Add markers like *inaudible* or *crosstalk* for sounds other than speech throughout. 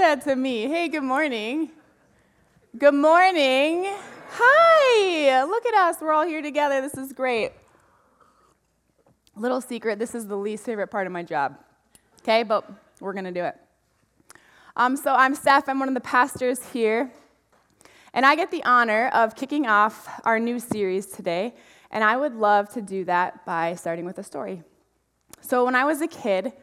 that to me. Hey, good morning. Good morning. Hi. Look at us. We're all here together. This is great. Little secret this is the least favorite part of my job. Okay, but we're going to do it. Um, so I'm Steph. I'm one of the pastors here. And I get the honor of kicking off our new series today. And I would love to do that by starting with a story. So when I was a kid,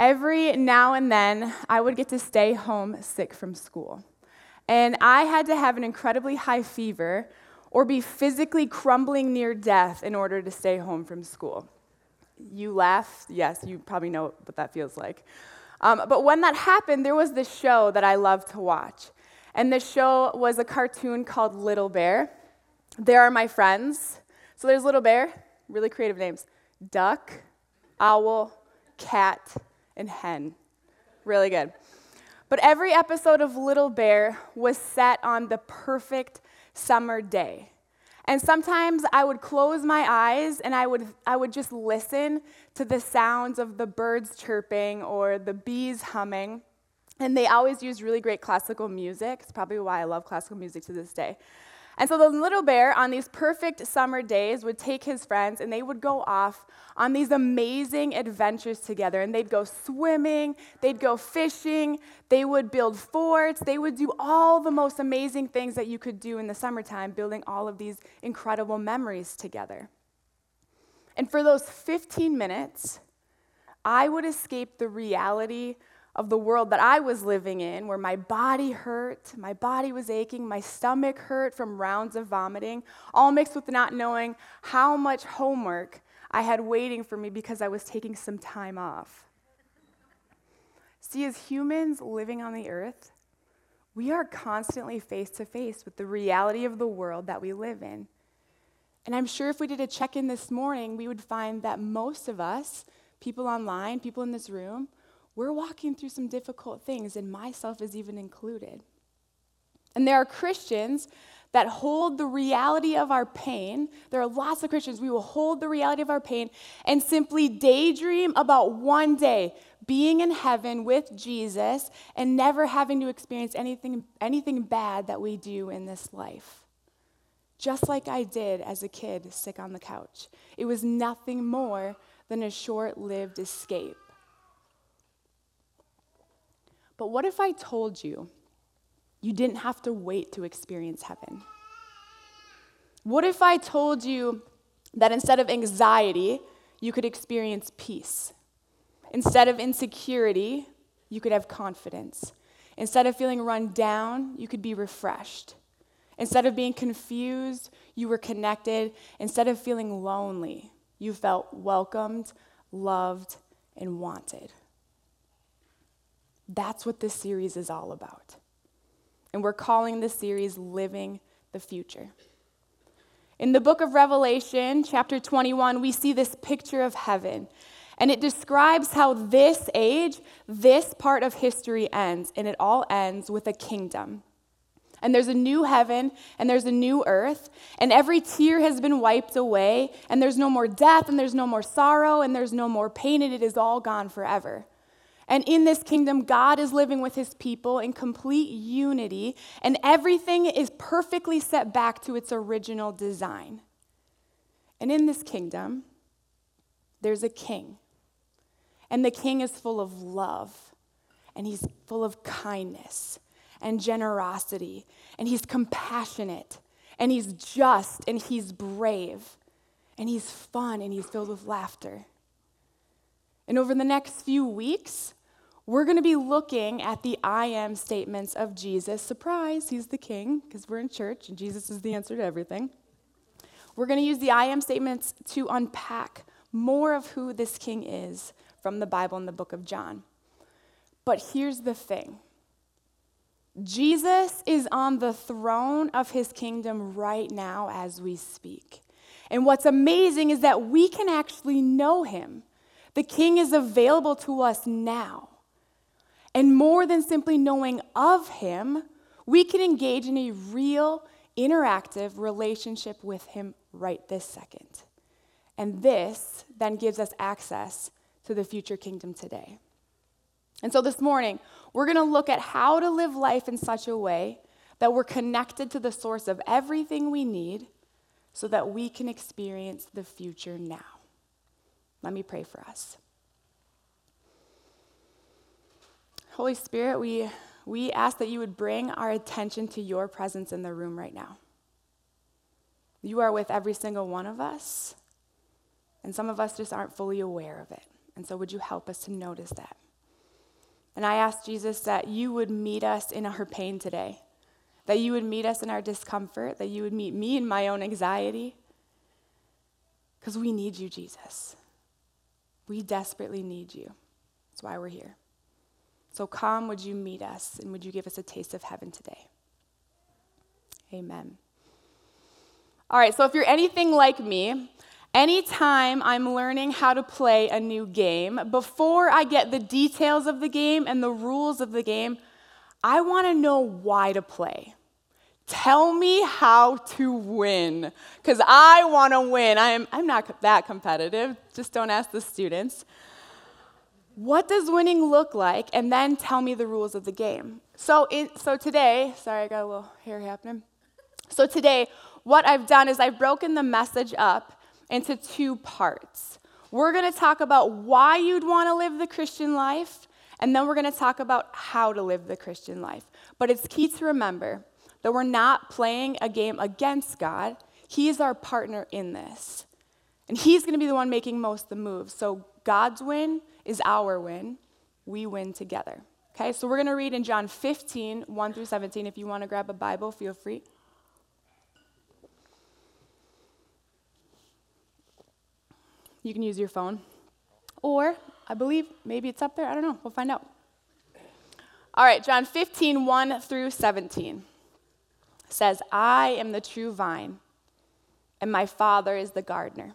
every now and then I would get to stay home sick from school. And I had to have an incredibly high fever or be physically crumbling near death in order to stay home from school. You laugh, yes, you probably know what that feels like. Um, but when that happened, there was this show that I loved to watch. And the show was a cartoon called Little Bear. There are my friends. So there's Little Bear, really creative names duck, owl, cat, and hen. Really good. But every episode of Little Bear was set on the perfect summer day. And sometimes I would close my eyes and I would, I would just listen to the sounds of the birds chirping or the bees humming. And they always used really great classical music. It's probably why I love classical music to this day. And so the little bear, on these perfect summer days, would take his friends and they would go off on these amazing adventures together. And they'd go swimming, they'd go fishing, they would build forts, they would do all the most amazing things that you could do in the summertime, building all of these incredible memories together. And for those 15 minutes, I would escape the reality of the world that I was living in, where my body hurt, my body was aching, my stomach hurt from rounds of vomiting, all mixed with not knowing how much homework I had waiting for me because I was taking some time off. See, as humans living on the earth, we are constantly face to face with the reality of the world that we live in. And I'm sure if we did a check in this morning, we would find that most of us, people online, people in this room, we're walking through some difficult things, and myself is even included. And there are Christians that hold the reality of our pain. There are lots of Christians, we will hold the reality of our pain and simply daydream about one day being in heaven with Jesus and never having to experience anything, anything bad that we do in this life. Just like I did as a kid, sick on the couch. It was nothing more than a short lived escape. But what if I told you you didn't have to wait to experience heaven? What if I told you that instead of anxiety, you could experience peace? Instead of insecurity, you could have confidence. Instead of feeling run down, you could be refreshed. Instead of being confused, you were connected. Instead of feeling lonely, you felt welcomed, loved, and wanted. That's what this series is all about. And we're calling this series Living the Future. In the book of Revelation, chapter 21, we see this picture of heaven. And it describes how this age, this part of history ends. And it all ends with a kingdom. And there's a new heaven and there's a new earth. And every tear has been wiped away. And there's no more death and there's no more sorrow and there's no more pain. And it is all gone forever. And in this kingdom, God is living with his people in complete unity, and everything is perfectly set back to its original design. And in this kingdom, there's a king. And the king is full of love, and he's full of kindness and generosity, and he's compassionate, and he's just, and he's brave, and he's fun, and he's filled with laughter. And over the next few weeks, we're going to be looking at the I am statements of Jesus. Surprise, he's the king because we're in church and Jesus is the answer to everything. We're going to use the I am statements to unpack more of who this king is from the Bible in the book of John. But here's the thing Jesus is on the throne of his kingdom right now as we speak. And what's amazing is that we can actually know him. The king is available to us now. And more than simply knowing of Him, we can engage in a real, interactive relationship with Him right this second. And this then gives us access to the future kingdom today. And so this morning, we're going to look at how to live life in such a way that we're connected to the source of everything we need so that we can experience the future now. Let me pray for us. Holy Spirit, we, we ask that you would bring our attention to your presence in the room right now. You are with every single one of us, and some of us just aren't fully aware of it. And so, would you help us to notice that? And I ask Jesus that you would meet us in our pain today, that you would meet us in our discomfort, that you would meet me in my own anxiety, because we need you, Jesus. We desperately need you. That's why we're here. So come, would you meet us and would you give us a taste of heaven today? Amen. All right, so if you're anything like me, anytime I'm learning how to play a new game, before I get the details of the game and the rules of the game, I want to know why to play. Tell me how to win, because I want to win. I am, I'm not that competitive, just don't ask the students what does winning look like? And then tell me the rules of the game. So, in, so today, sorry, I got a little hair happening. So today, what I've done is I've broken the message up into two parts. We're going to talk about why you'd want to live the Christian life, and then we're going to talk about how to live the Christian life. But it's key to remember that we're not playing a game against God. He's our partner in this. And He's going to be the one making most of the moves. So God's win is our win. We win together. Okay, so we're going to read in John 15, 1 through 17. If you want to grab a Bible, feel free. You can use your phone. Or, I believe, maybe it's up there. I don't know. We'll find out. All right, John 15, 1 through 17 says, I am the true vine, and my Father is the gardener.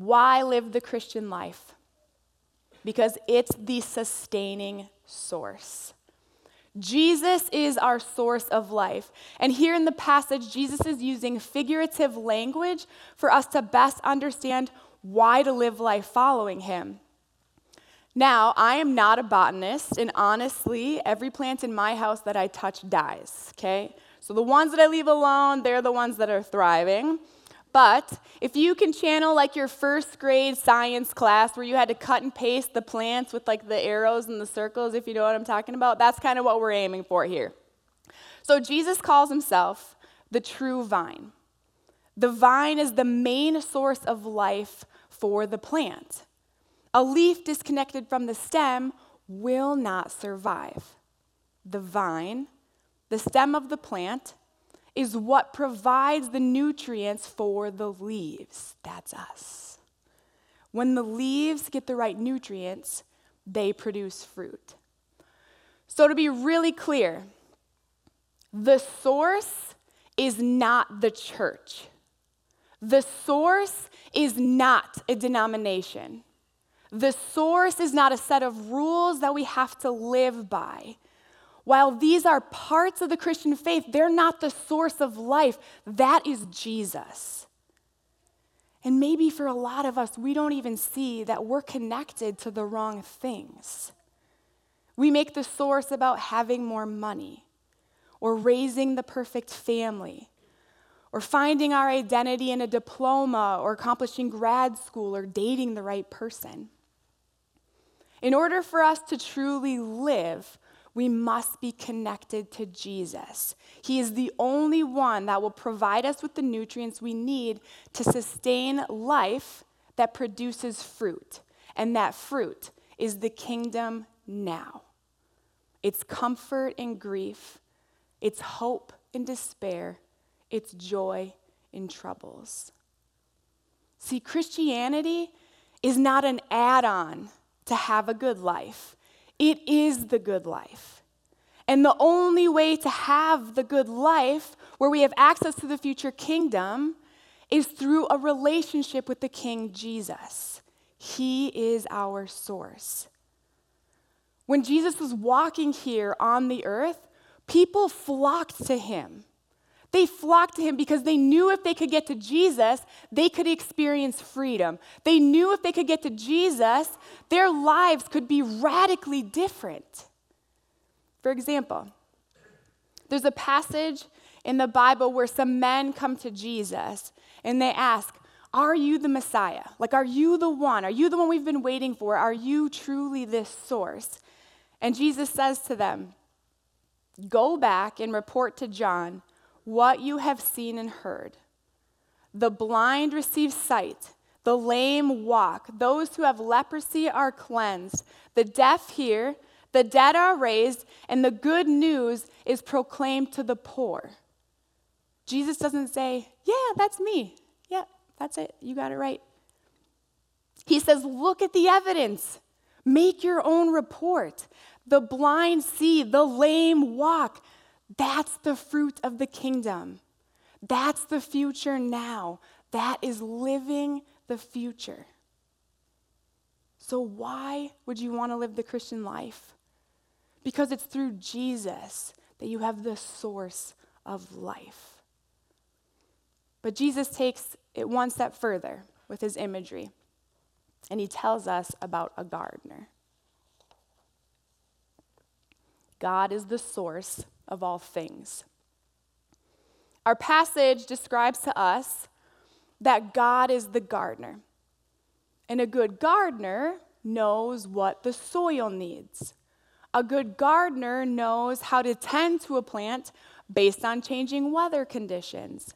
Why live the Christian life? Because it's the sustaining source. Jesus is our source of life. And here in the passage, Jesus is using figurative language for us to best understand why to live life following him. Now, I am not a botanist, and honestly, every plant in my house that I touch dies, okay? So the ones that I leave alone, they're the ones that are thriving. But if you can channel like your first grade science class where you had to cut and paste the plants with like the arrows and the circles, if you know what I'm talking about, that's kind of what we're aiming for here. So Jesus calls himself the true vine. The vine is the main source of life for the plant. A leaf disconnected from the stem will not survive. The vine the stem of the plant, is what provides the nutrients for the leaves. That's us. When the leaves get the right nutrients, they produce fruit. So, to be really clear, the source is not the church. The source is not a denomination. The source is not a set of rules that we have to live by. While these are parts of the Christian faith, they're not the source of life. That is Jesus. And maybe for a lot of us, we don't even see that we're connected to the wrong things. We make the source about having more money, or raising the perfect family, or finding our identity in a diploma, or accomplishing grad school, or dating the right person. In order for us to truly live, we must be connected to Jesus. He is the only one that will provide us with the nutrients we need to sustain life that produces fruit. And that fruit is the kingdom now. It's comfort in grief, it's hope in despair, it's joy in troubles. See, Christianity is not an add on to have a good life. It is the good life. And the only way to have the good life, where we have access to the future kingdom, is through a relationship with the King Jesus. He is our source. When Jesus was walking here on the earth, people flocked to him. They flocked to him because they knew if they could get to Jesus, they could experience freedom. They knew if they could get to Jesus, their lives could be radically different. For example, there's a passage in the Bible where some men come to Jesus and they ask, Are you the Messiah? Like, are you the one? Are you the one we've been waiting for? Are you truly this source? And Jesus says to them, Go back and report to John what you have seen and heard. The blind receive sight, the lame walk, those who have leprosy are cleansed, the deaf hear, the dead are raised, and the good news is proclaimed to the poor. Jesus doesn't say, Yeah, that's me. Yeah, that's it. You got it right. He says, Look at the evidence. Make your own report. The blind see, the lame walk, that's the fruit of the kingdom. That's the future now. That is living the future. So, why would you want to live the Christian life? Because it's through Jesus that you have the source of life. But Jesus takes it one step further with his imagery, and he tells us about a gardener. God is the source of all things. Our passage describes to us that God is the gardener. And a good gardener knows what the soil needs. A good gardener knows how to tend to a plant based on changing weather conditions.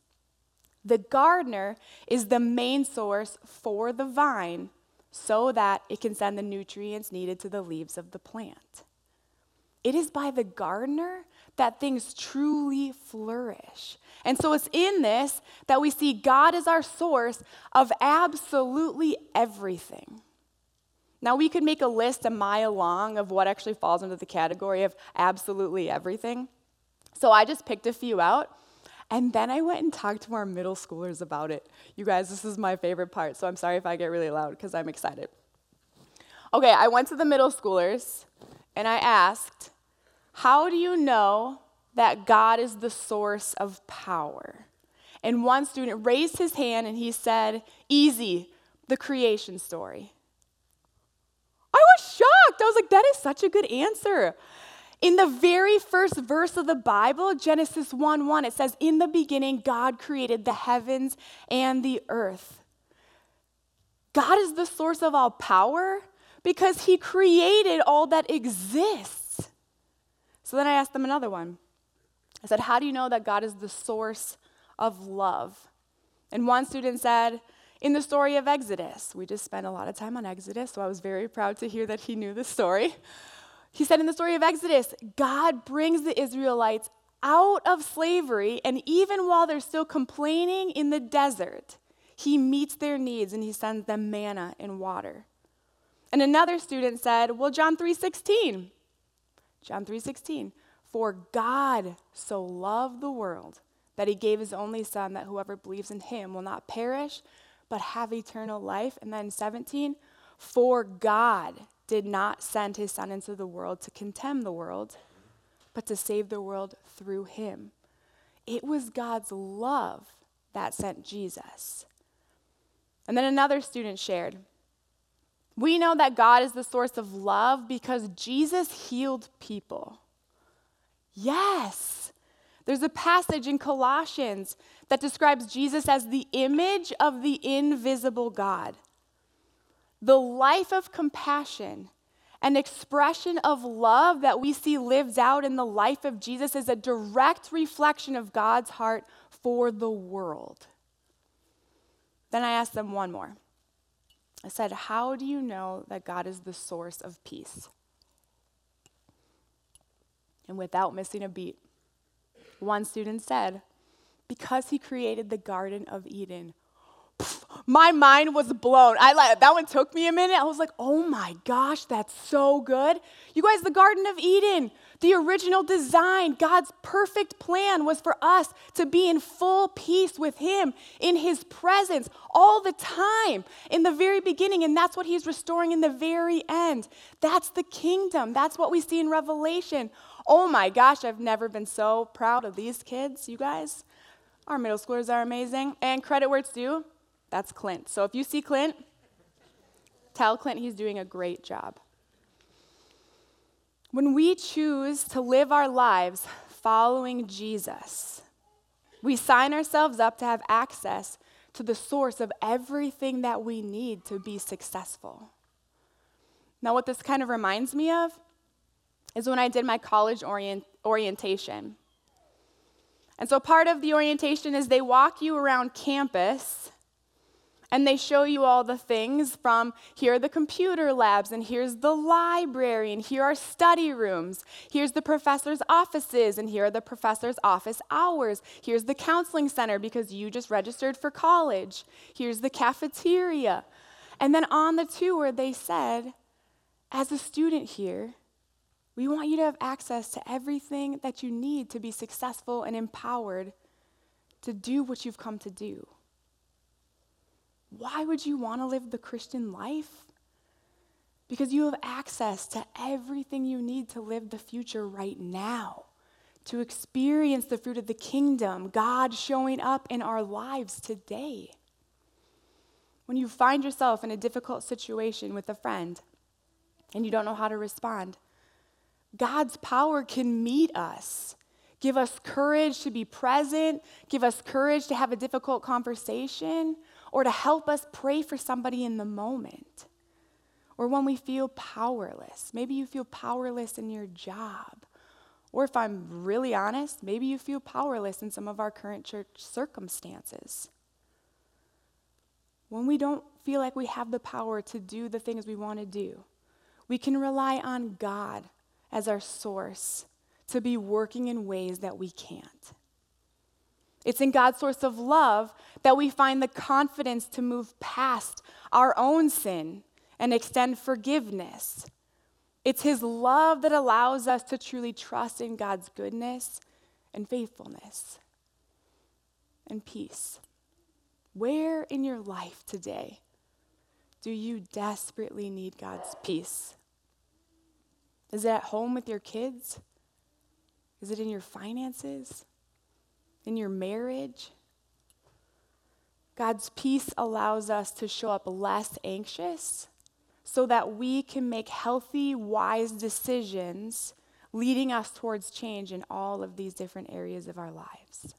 The gardener is the main source for the vine so that it can send the nutrients needed to the leaves of the plant. It is by the gardener that things truly flourish. And so it's in this that we see God as our source of absolutely everything. Now, we could make a list a mile long of what actually falls into the category of absolutely everything. So I just picked a few out. And then I went and talked to our middle schoolers about it. You guys, this is my favorite part, so I'm sorry if I get really loud because I'm excited. Okay, I went to the middle schoolers and I asked, how do you know that God is the source of power? And one student raised his hand and he said, Easy, the creation story. I was shocked. I was like, That is such a good answer. In the very first verse of the Bible, Genesis 1 1, it says, In the beginning, God created the heavens and the earth. God is the source of all power because he created all that exists. So then I asked them another one. I said, How do you know that God is the source of love? And one student said, In the story of Exodus. We just spent a lot of time on Exodus, so I was very proud to hear that he knew the story. He said, In the story of Exodus, God brings the Israelites out of slavery, and even while they're still complaining in the desert, he meets their needs and he sends them manna and water. And another student said, "Well, John 3:16. John 3:16, for God so loved the world that he gave his only son that whoever believes in him will not perish but have eternal life." And then 17, for God did not send his son into the world to condemn the world, but to save the world through him. It was God's love that sent Jesus. And then another student shared We know that God is the source of love because Jesus healed people. Yes. There's a passage in Colossians that describes Jesus as the image of the invisible God. The life of compassion an expression of love that we see lived out in the life of Jesus is a direct reflection of God's heart for the world. Then I asked them one more. I said, How do you know that God is the source of peace? And without missing a beat, one student said, Because he created the Garden of Eden. my mind was blown. I that one took me a minute. I was like, "Oh my gosh, that's so good." You guys, the Garden of Eden, the original design, God's perfect plan was for us to be in full peace with him in his presence all the time in the very beginning and that's what he's restoring in the very end. That's the kingdom. That's what we see in Revelation. Oh my gosh, I've never been so proud of these kids, you guys. Our middle schoolers are amazing. And credit where it's due, that's Clint. So if you see Clint, tell Clint he's doing a great job. When we choose to live our lives following Jesus, we sign ourselves up to have access to the source of everything that we need to be successful. Now, what this kind of reminds me of is when I did my college orient- orientation. And so, part of the orientation is they walk you around campus and they show you all the things from here are the computer labs, and here's the library, and here are study rooms. Here's the professor's offices, and here are the professor's office hours. Here's the counseling center because you just registered for college. Here's the cafeteria. And then on the tour, they said, as a student here, we want you to have access to everything that you need to be successful and empowered to do what you've come to do. Why would you want to live the Christian life? Because you have access to everything you need to live the future right now, to experience the fruit of the kingdom, God showing up in our lives today. When you find yourself in a difficult situation with a friend and you don't know how to respond, God's power can meet us. Give us courage to be present, give us courage to have a difficult conversation, or to help us pray for somebody in the moment. Or when we feel powerless. Maybe you feel powerless in your job. Or if I'm really honest, maybe you feel powerless in some of our current church circumstances. When we don't feel like we have the power to do the things we want to do, we can rely on God as our source to be working in ways that we can't. It's in God's source of love that we find the confidence to move past our own sin and extend forgiveness. It's His love that allows us to truly trust in God's goodness and faithfulness and peace. Where in your life today do you desperately need God's peace? Is it at home with your kids? Is it in your finances? In your marriage. God's peace allows us to show up less anxious so that we can make healthy, wise decisions leading us towards change in all of these different areas of our lives.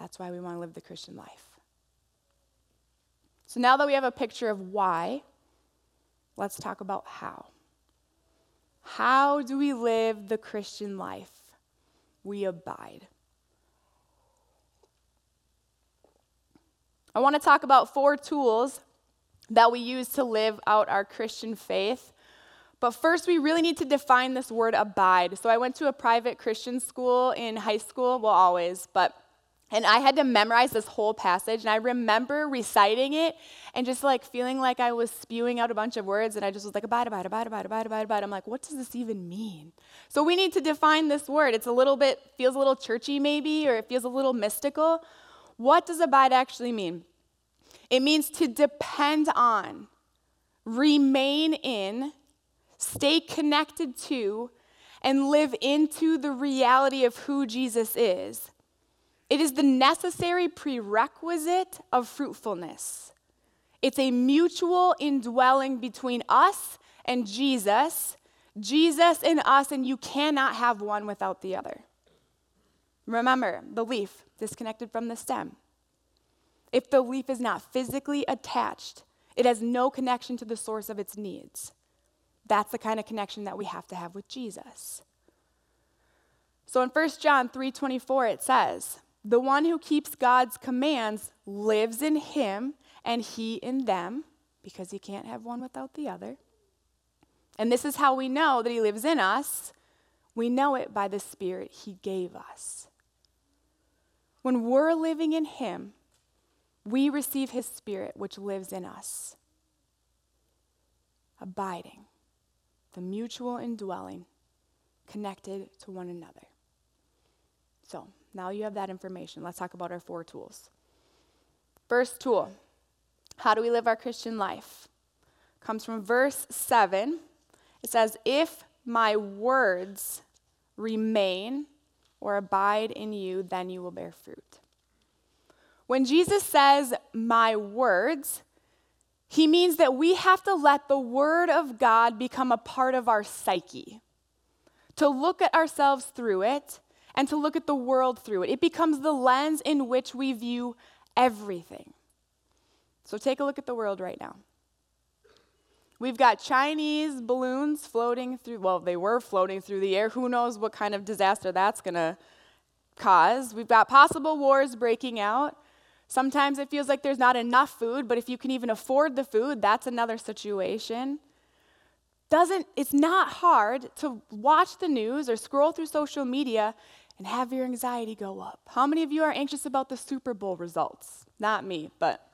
That's why we want to live the Christian life. So now that we have a picture of why, let's talk about how. How do we live the Christian life? We abide. I want to talk about four tools that we use to live out our Christian faith. But first, we really need to define this word abide. So I went to a private Christian school in high school, well, always, but and I had to memorize this whole passage, and I remember reciting it and just like feeling like I was spewing out a bunch of words, and I just was like, abide, abide, abide, abide, abide, abide, abide. I'm like, what does this even mean? So we need to define this word. It's a little bit, feels a little churchy maybe, or it feels a little mystical. What does abide actually mean? It means to depend on, remain in, stay connected to, and live into the reality of who Jesus is. It is the necessary prerequisite of fruitfulness. It's a mutual indwelling between us and Jesus, Jesus and us, and you cannot have one without the other. Remember, the leaf disconnected from the stem. If the leaf is not physically attached, it has no connection to the source of its needs. That's the kind of connection that we have to have with Jesus. So in 1 John 3:24 it says, "The one who keeps God's commands lives in him and he in them, because he can't have one without the other." And this is how we know that he lives in us. We know it by the spirit he gave us. When we're living in him, we receive his spirit which lives in us. Abiding the mutual indwelling, connected to one another. So, now you have that information. Let's talk about our four tools. First tool how do we live our Christian life? Comes from verse 7. It says, If my words remain or abide in you, then you will bear fruit. When Jesus says, My words, he means that we have to let the Word of God become a part of our psyche, to look at ourselves through it and to look at the world through it. It becomes the lens in which we view everything. So take a look at the world right now. We've got Chinese balloons floating through, well, they were floating through the air. Who knows what kind of disaster that's going to cause? We've got possible wars breaking out. Sometimes it feels like there's not enough food, but if you can even afford the food, that's another situation. Doesn't it's not hard to watch the news or scroll through social media and have your anxiety go up. How many of you are anxious about the Super Bowl results? Not me, but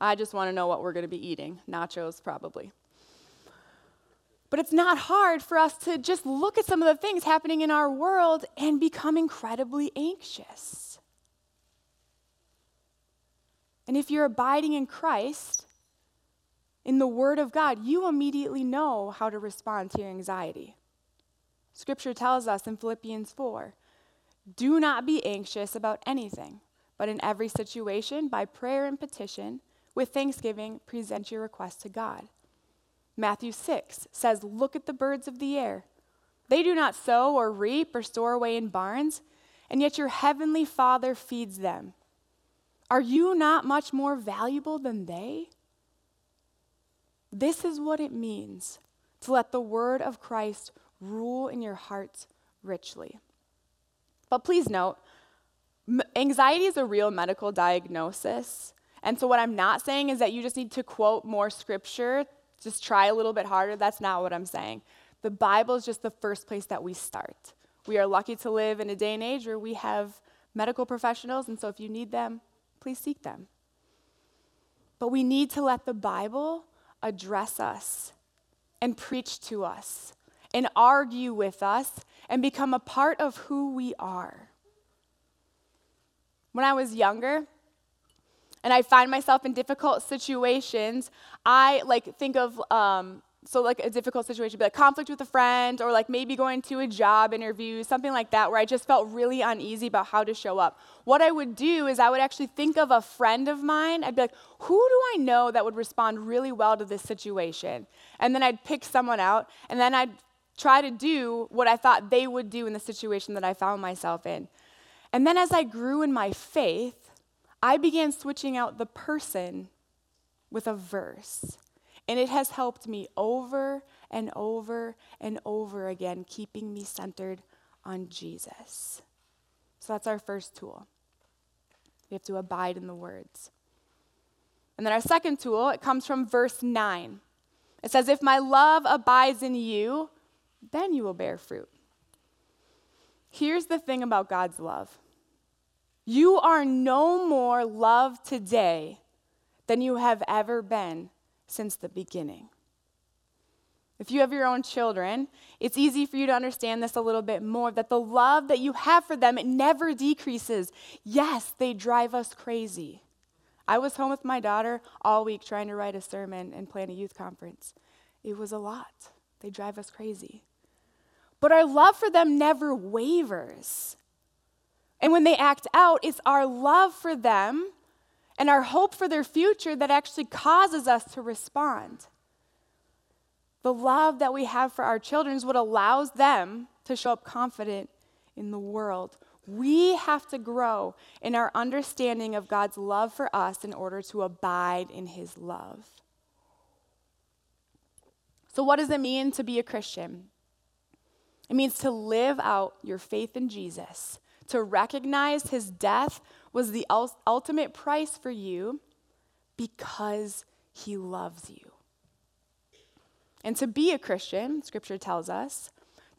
I just want to know what we're going to be eating. Nachos probably. But it's not hard for us to just look at some of the things happening in our world and become incredibly anxious. And if you're abiding in Christ, in the Word of God, you immediately know how to respond to your anxiety. Scripture tells us in Philippians 4 do not be anxious about anything, but in every situation, by prayer and petition, with thanksgiving, present your request to God. Matthew 6 says, Look at the birds of the air. They do not sow or reap or store away in barns, and yet your heavenly Father feeds them. Are you not much more valuable than they? This is what it means to let the word of Christ rule in your hearts richly. But please note, anxiety is a real medical diagnosis. And so, what I'm not saying is that you just need to quote more scripture, just try a little bit harder. That's not what I'm saying. The Bible is just the first place that we start. We are lucky to live in a day and age where we have medical professionals, and so if you need them, please seek them. But we need to let the Bible address us and preach to us and argue with us and become a part of who we are. When I was younger, and I find myself in difficult situations, I like think of um, so like a difficult situation, be like conflict with a friend, or like maybe going to a job interview, something like that, where I just felt really uneasy about how to show up. What I would do is I would actually think of a friend of mine. I'd be like, who do I know that would respond really well to this situation? And then I'd pick someone out, and then I'd try to do what I thought they would do in the situation that I found myself in. And then as I grew in my faith, I began switching out the person with a verse. And it has helped me over and over and over again, keeping me centered on Jesus. So that's our first tool. We have to abide in the words. And then our second tool, it comes from verse 9. It says, If my love abides in you, then you will bear fruit. Here's the thing about God's love you are no more loved today than you have ever been since the beginning. If you have your own children, it's easy for you to understand this a little bit more that the love that you have for them, it never decreases. Yes, they drive us crazy. I was home with my daughter all week trying to write a sermon and plan a youth conference. It was a lot. They drive us crazy. But our love for them never wavers. And when they act out, it's our love for them and our hope for their future that actually causes us to respond. The love that we have for our children is what allows them to show up confident in the world. We have to grow in our understanding of God's love for us in order to abide in His love. So, what does it mean to be a Christian? It means to live out your faith in Jesus, to recognize His death was the ultimate price for you because He loves you. And to be a Christian, scripture tells us,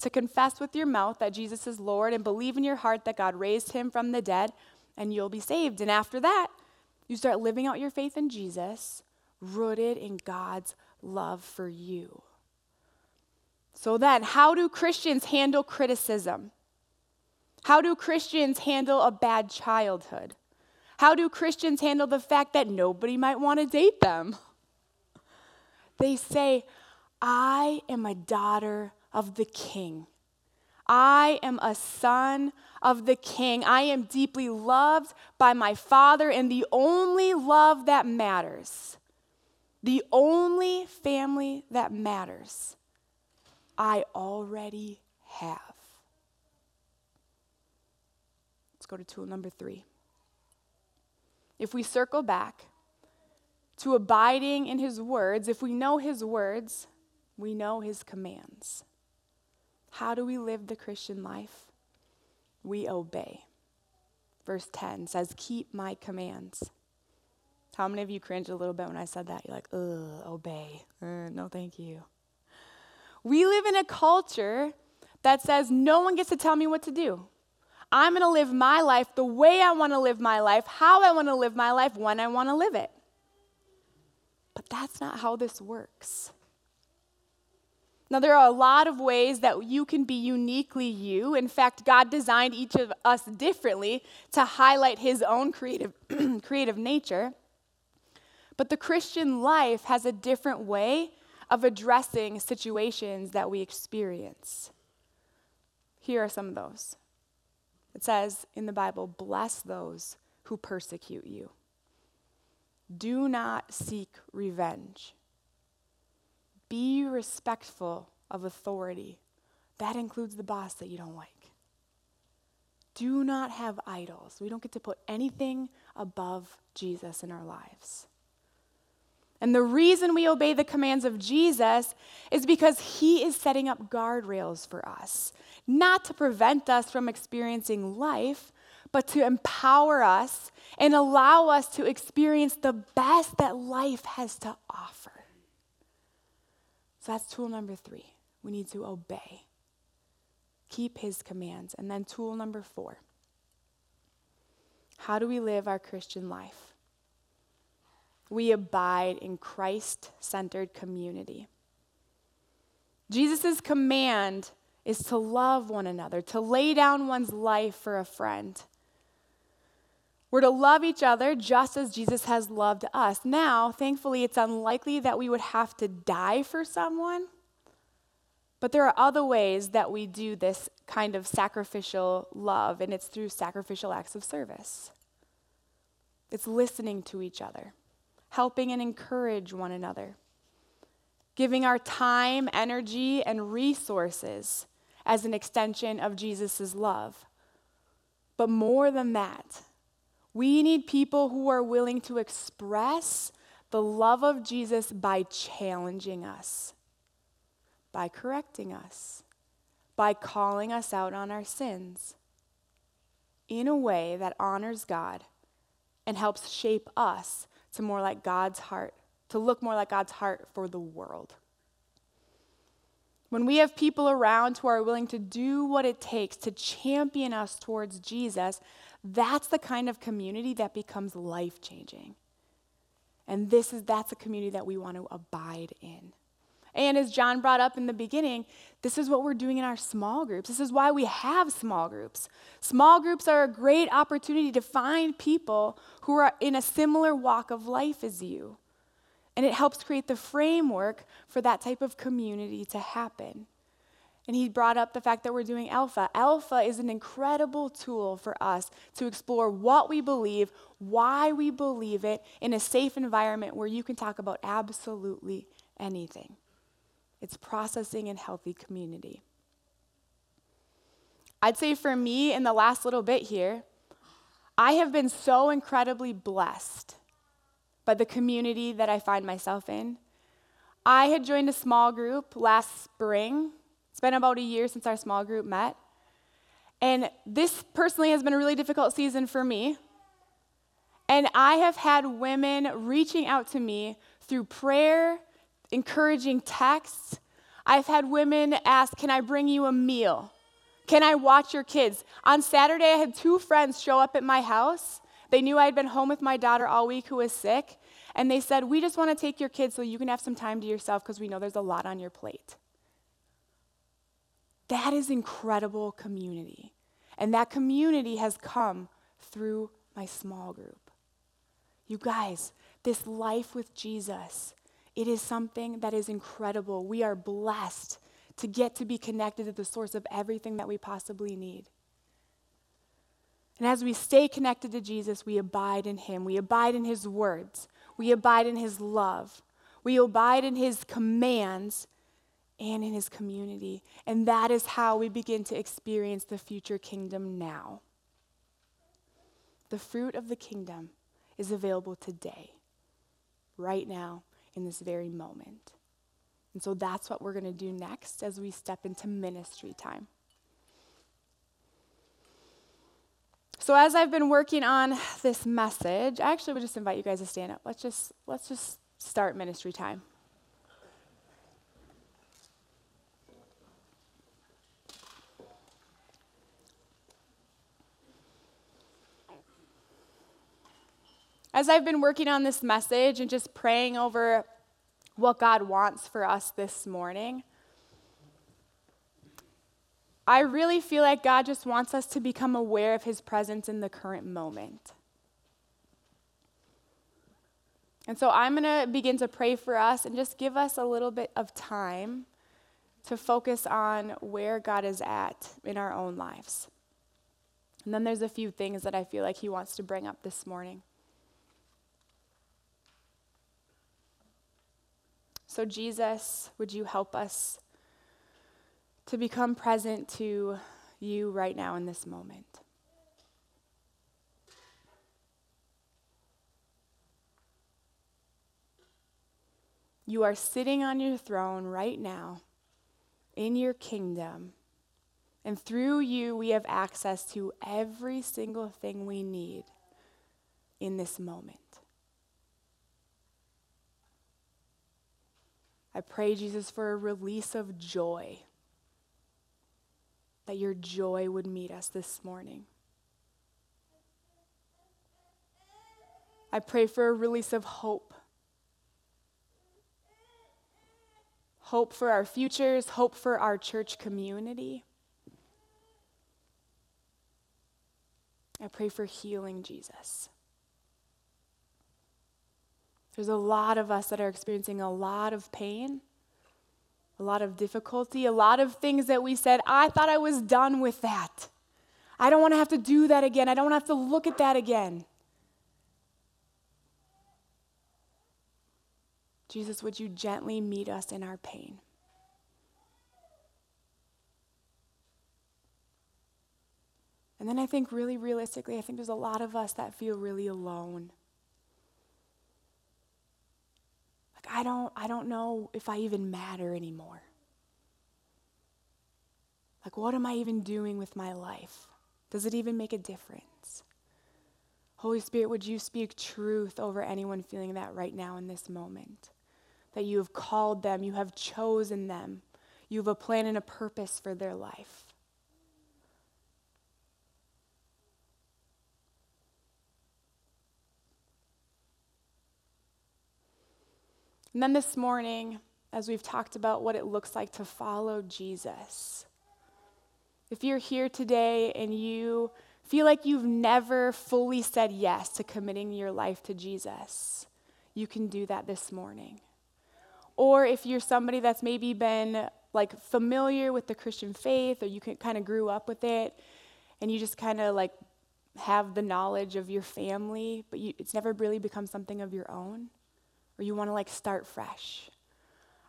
to confess with your mouth that Jesus is Lord and believe in your heart that God raised him from the dead, and you'll be saved. And after that, you start living out your faith in Jesus, rooted in God's love for you. So then, how do Christians handle criticism? How do Christians handle a bad childhood? How do Christians handle the fact that nobody might want to date them? *laughs* They say, I am a daughter of the king. I am a son of the king. I am deeply loved by my father, and the only love that matters, the only family that matters, I already have. Let's go to tool number three. If we circle back to abiding in his words, if we know his words, we know his commands. How do we live the Christian life? We obey. Verse 10 says, Keep my commands. How many of you cringed a little bit when I said that? You're like, ugh, obey. Uh, no, thank you. We live in a culture that says no one gets to tell me what to do. I'm going to live my life the way I want to live my life, how I want to live my life, when I want to live it. But that's not how this works. Now, there are a lot of ways that you can be uniquely you. In fact, God designed each of us differently to highlight his own creative, *clears throat* creative nature. But the Christian life has a different way of addressing situations that we experience. Here are some of those. It says in the Bible, bless those who persecute you. Do not seek revenge. Be respectful of authority. That includes the boss that you don't like. Do not have idols. We don't get to put anything above Jesus in our lives. And the reason we obey the commands of Jesus is because he is setting up guardrails for us, not to prevent us from experiencing life, but to empower us and allow us to experience the best that life has to offer. So that's tool number three. We need to obey, keep his commands. And then tool number four how do we live our Christian life? We abide in Christ centered community. Jesus' command is to love one another, to lay down one's life for a friend. We're to love each other just as Jesus has loved us. Now, thankfully, it's unlikely that we would have to die for someone. But there are other ways that we do this kind of sacrificial love, and it's through sacrificial acts of service. It's listening to each other, helping and encourage one another, giving our time, energy, and resources as an extension of Jesus' love. But more than that, we need people who are willing to express the love of Jesus by challenging us, by correcting us, by calling us out on our sins in a way that honors God and helps shape us to more like God's heart, to look more like God's heart for the world. when we have people around who are willing to do what it takes to champion us towards Jesus, that's the kind of community that becomes life changing. And this is that's a community that we want to abide in. And as John brought up in the beginning, this is what we're doing in our small groups. This is why we have small groups. Small groups are a great opportunity to find people who are in a similar walk of life as you. And it helps create the framework for that type of community to happen. And he brought up the fact that we're doing Alpha. Alpha is an incredible tool for us to explore what we believe, why we believe it, in a safe environment where you can talk about absolutely anything. It's processing in healthy community. I'd say for me, in the last little bit here, I have been so incredibly blessed by the community that I find myself in. I had joined a small group last spring. It's been about a year since our small group met. And this personally has been a really difficult season for me. And I have had women reaching out to me through prayer, encouraging texts. I've had women ask, Can I bring you a meal? Can I watch your kids? On Saturday, I had two friends show up at my house they knew I had been home with my daughter all week who was sick, and they said, We just want to take your kids so you can have some time to yourself because we know there's a lot on your plate. That is incredible community. And that community has come through my small group. You guys, this life with Jesus, it is something that is incredible. We are blessed to get to be connected to the source of everything that we possibly need. And as we stay connected to Jesus, we abide in him. We abide in his words. We abide in his love. We abide in his commands and in his community. And that is how we begin to experience the future kingdom now. The fruit of the kingdom is available today, right now, in this very moment. And so that's what we're going to do next as we step into ministry time. So as I've been working on this message, I actually would just invite you guys to stand up. Let's just let's just start ministry time. As I've been working on this message and just praying over what God wants for us this morning, I really feel like God just wants us to become aware of his presence in the current moment. And so I'm going to begin to pray for us and just give us a little bit of time to focus on where God is at in our own lives. And then there's a few things that I feel like he wants to bring up this morning. So, Jesus, would you help us to become present to you right now in this moment. You are sitting on your throne right now in your kingdom. And through you, we have access to every single thing we need in this moment. I pray, Jesus, for a release of joy that your joy would meet us this morning. I pray for a release of hope. Hope for our futures, hope for our church community. I pray for healing, Jesus. There's a lot of us that are experiencing a lot of pain a lot of difficulty, a lot of things that we said, I thought I was done with that. I don't want to have to do that again. I don't want to have to look at that again. Jesus, would you gently meet us in our pain? And then I think, really realistically, I think there's a lot of us that feel really alone. Like, I don't, I don't know if I even matter anymore. Like, what am I even doing with my life? Does it even make a difference? Holy Spirit, would you speak truth over anyone feeling that right now in this moment? That you have called them, you have chosen them, You have a plan and a purpose for their life. And then this morning, as we've talked about what it looks like to follow Jesus, if you're here today and you feel like you've never fully said yes to committing your life to Jesus, you can do that this morning. Or if you're somebody that's maybe been like familiar with the Christian faith or you kind of grew up with it and you just kind of like have the knowledge of your family, but you, it's never really become something of your own, or you want to like start fresh.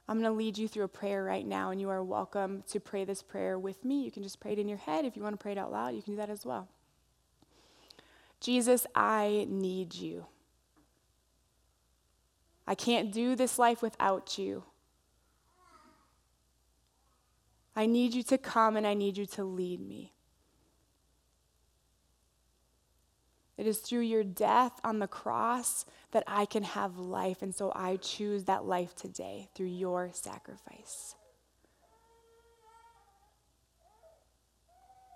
I'm going to lead you through a prayer right now, and you are welcome to pray this prayer with me. You can just pray it in your head. If you want to pray it out loud, you can do that as well. Jesus, I need you. I can't do this life without you. I need you to come and I need you to lead me. It is through your death on the cross that I can have life, and so I choose that life today through your sacrifice.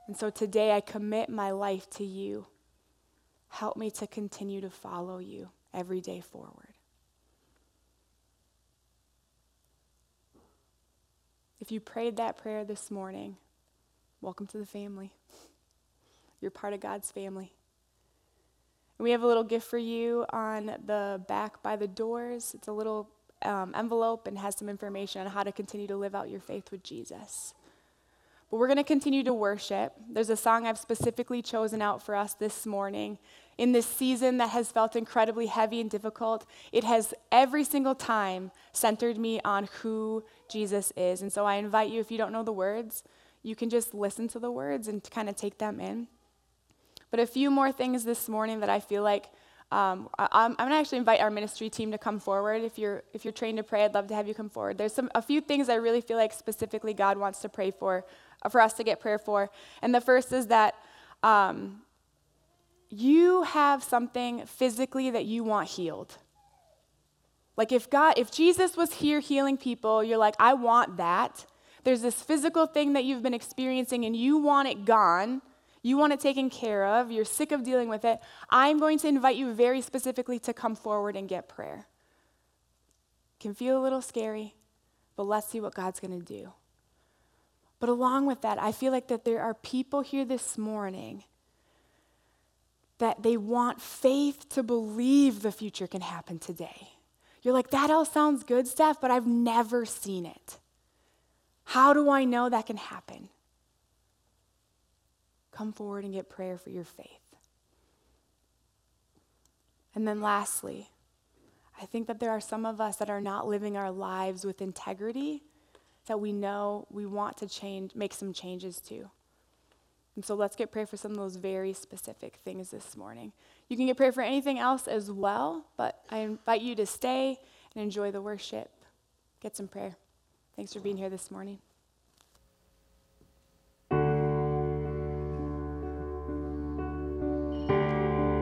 And so today I commit my life to you. Help me to continue to follow you every day forward. If you prayed that prayer this morning, welcome to the family. You're part of God's family. And we have a little gift for you on the back by the doors. It's a little um, envelope and has some information on how to continue to live out your faith with Jesus. But we're going to continue to worship. There's a song I've specifically chosen out for us this morning. In this season that has felt incredibly heavy and difficult, it has every single time centered me on who Jesus is. And so I invite you, if you don't know the words, you can just listen to the words and kind of take them in. But a few more things this morning that I feel like um, I, am going to actually invite our ministry team to come forward. If you're if you're trained to pray, I'd love to have you come forward. There's some a few things I really feel like specifically God wants to pray for for us to get prayer for. And the first is that um, you have something physically that you want healed. Like if God, if Jesus was here healing people, you're like, I want that. There's this physical thing that you've been experiencing and you want it gone. You want it taken care of. You're sick of dealing with it. I'm going to invite you very specifically to come forward and get prayer. Can feel a little scary, but let's see what God's going to do. But along with that, I feel like that there are people here this morning that they want faith to believe the future can happen today. You're like, that all sounds good, Steph, but I've never seen it. How do I know that can happen? Come forward and get prayer for your faith. And then lastly, I think that there are some of us that are not living our lives with integrity that we know we want to change, make some changes to. And so let's get prayer for some of those very specific things this morning. You can get prayer for anything else as well, but I invite you to stay and enjoy the worship. Get some prayer. Thanks for being here this morning.